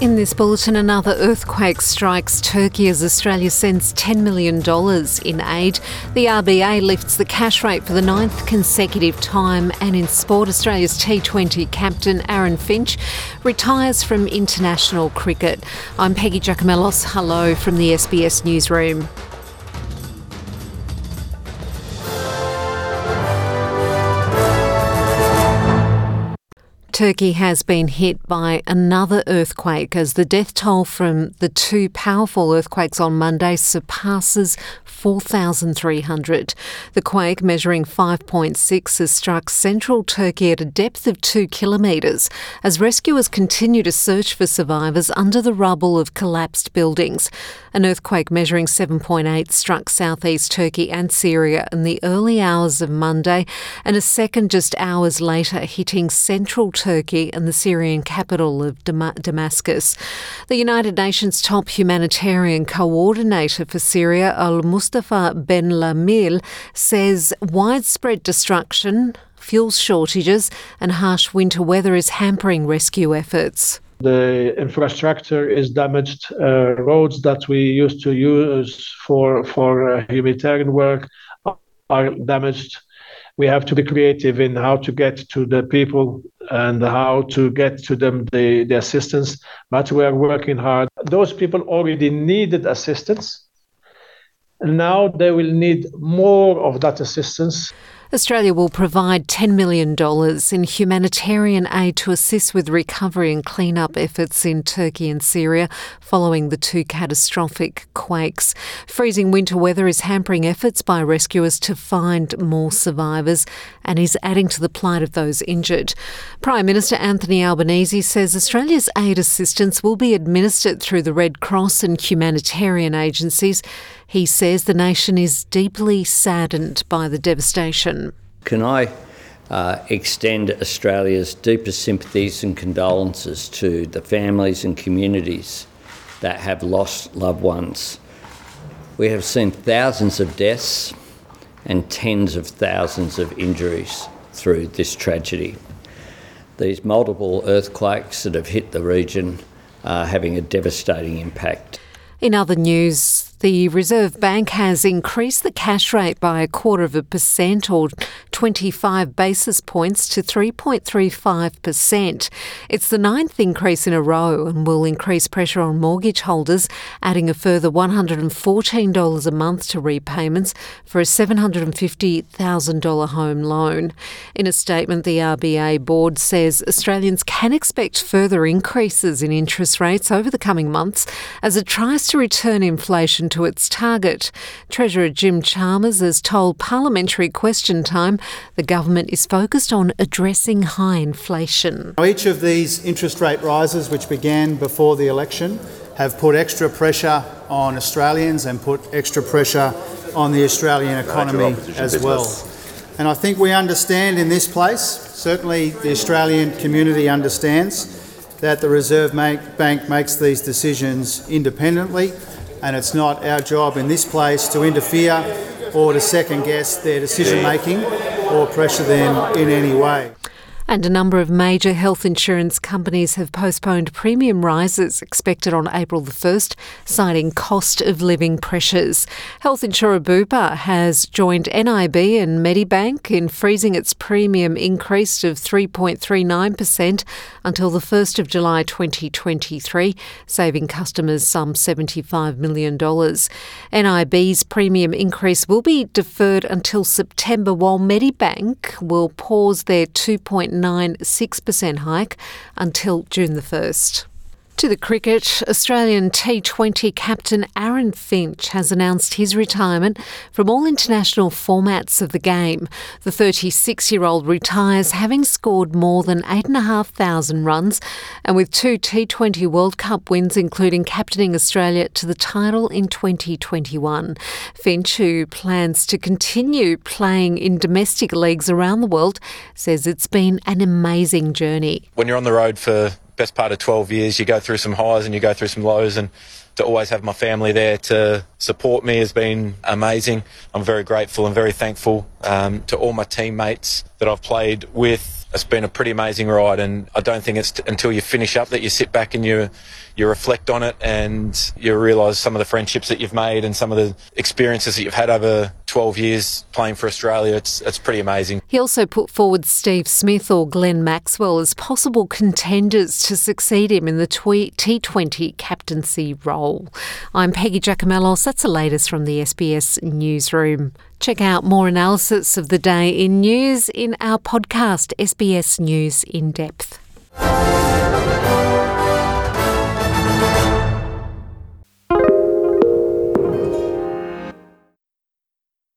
In this bulletin, another earthquake strikes Turkey as Australia sends $10 million in aid. The RBA lifts the cash rate for the ninth consecutive time. And in sport, Australia's T20 captain Aaron Finch retires from international cricket. I'm Peggy Giakoumelos. Hello from the SBS Newsroom. Turkey has been hit by another earthquake as the death toll from the two powerful earthquakes on Monday surpasses 4,300. The quake, measuring 5.6, has struck central Turkey at a depth of two kilometres as rescuers continue to search for survivors under the rubble of collapsed buildings. An earthquake measuring 7.8 struck southeast Turkey and Syria in the early hours of Monday, and a second just hours later hitting central Turkey and the Syrian capital of Damascus. The United Nations top humanitarian coordinator for Syria, Al Mustafa Ben Lamil, says widespread destruction, fuel shortages, and harsh winter weather is hampering rescue efforts. The infrastructure is damaged. Uh, roads that we used to use for for uh, humanitarian work are damaged. We have to be creative in how to get to the people and how to get to them the, the assistance. But we are working hard. Those people already needed assistance. And now they will need more of that assistance. Australia will provide $10 million in humanitarian aid to assist with recovery and cleanup efforts in Turkey and Syria following the two catastrophic quakes. Freezing winter weather is hampering efforts by rescuers to find more survivors and is adding to the plight of those injured. Prime Minister Anthony Albanese says Australia's aid assistance will be administered through the Red Cross and humanitarian agencies. He says the nation is deeply saddened by the devastation. Can I uh, extend Australia's deepest sympathies and condolences to the families and communities that have lost loved ones. We have seen thousands of deaths and tens of thousands of injuries through this tragedy. These multiple earthquakes that have hit the region are having a devastating impact. In other news, the Reserve Bank has increased the cash rate by a quarter of a percent or 25 basis points to 3.35%. It's the ninth increase in a row and will increase pressure on mortgage holders, adding a further $114 a month to repayments for a $750,000 home loan. In a statement, the RBA board says Australians can expect further increases in interest rates over the coming months as it tries to return inflation to its target. Treasurer Jim Chalmers has told Parliamentary Question Time the government is focused on addressing high inflation. Each of these interest rate rises, which began before the election, have put extra pressure on Australians and put extra pressure on the Australian economy as well. And I think we understand in this place, certainly the Australian community understands, that the Reserve Bank makes these decisions independently and it's not our job in this place to interfere or to second guess their decision making or pressure them in any way. And a number of major health insurance companies have postponed premium rises expected on April the 1st, citing cost of living pressures. Health insurer Bupa has joined NIB and Medibank in freezing its premium increase of 3.39% until the 1st of July 2023, saving customers some $75 million. NIB's premium increase will be deferred until September, while Medibank will pause their 2.9 0.96% hike until June the 1st. To the cricket, Australian T20 captain Aaron Finch has announced his retirement from all international formats of the game. The 36 year old retires having scored more than 8,500 runs and with two T20 World Cup wins, including captaining Australia to the title in 2021. Finch, who plans to continue playing in domestic leagues around the world, says it's been an amazing journey. When you're on the road for best part of 12 years. You go through some highs and you go through some lows, and to always have my family there to support me has been amazing. I'm very grateful and very thankful um, to all my teammates that I've played with it's been a pretty amazing ride, and I don't think it's t- until you finish up that you sit back and you you reflect on it and you realise some of the friendships that you've made and some of the experiences that you've had over 12 years playing for Australia. It's it's pretty amazing. He also put forward Steve Smith or Glenn Maxwell as possible contenders to succeed him in the T20 captaincy role. I'm Peggy Giakoumelos. That's the latest from the SBS newsroom. Check out more analysis of the day in news in our podcast, SBS News in Depth.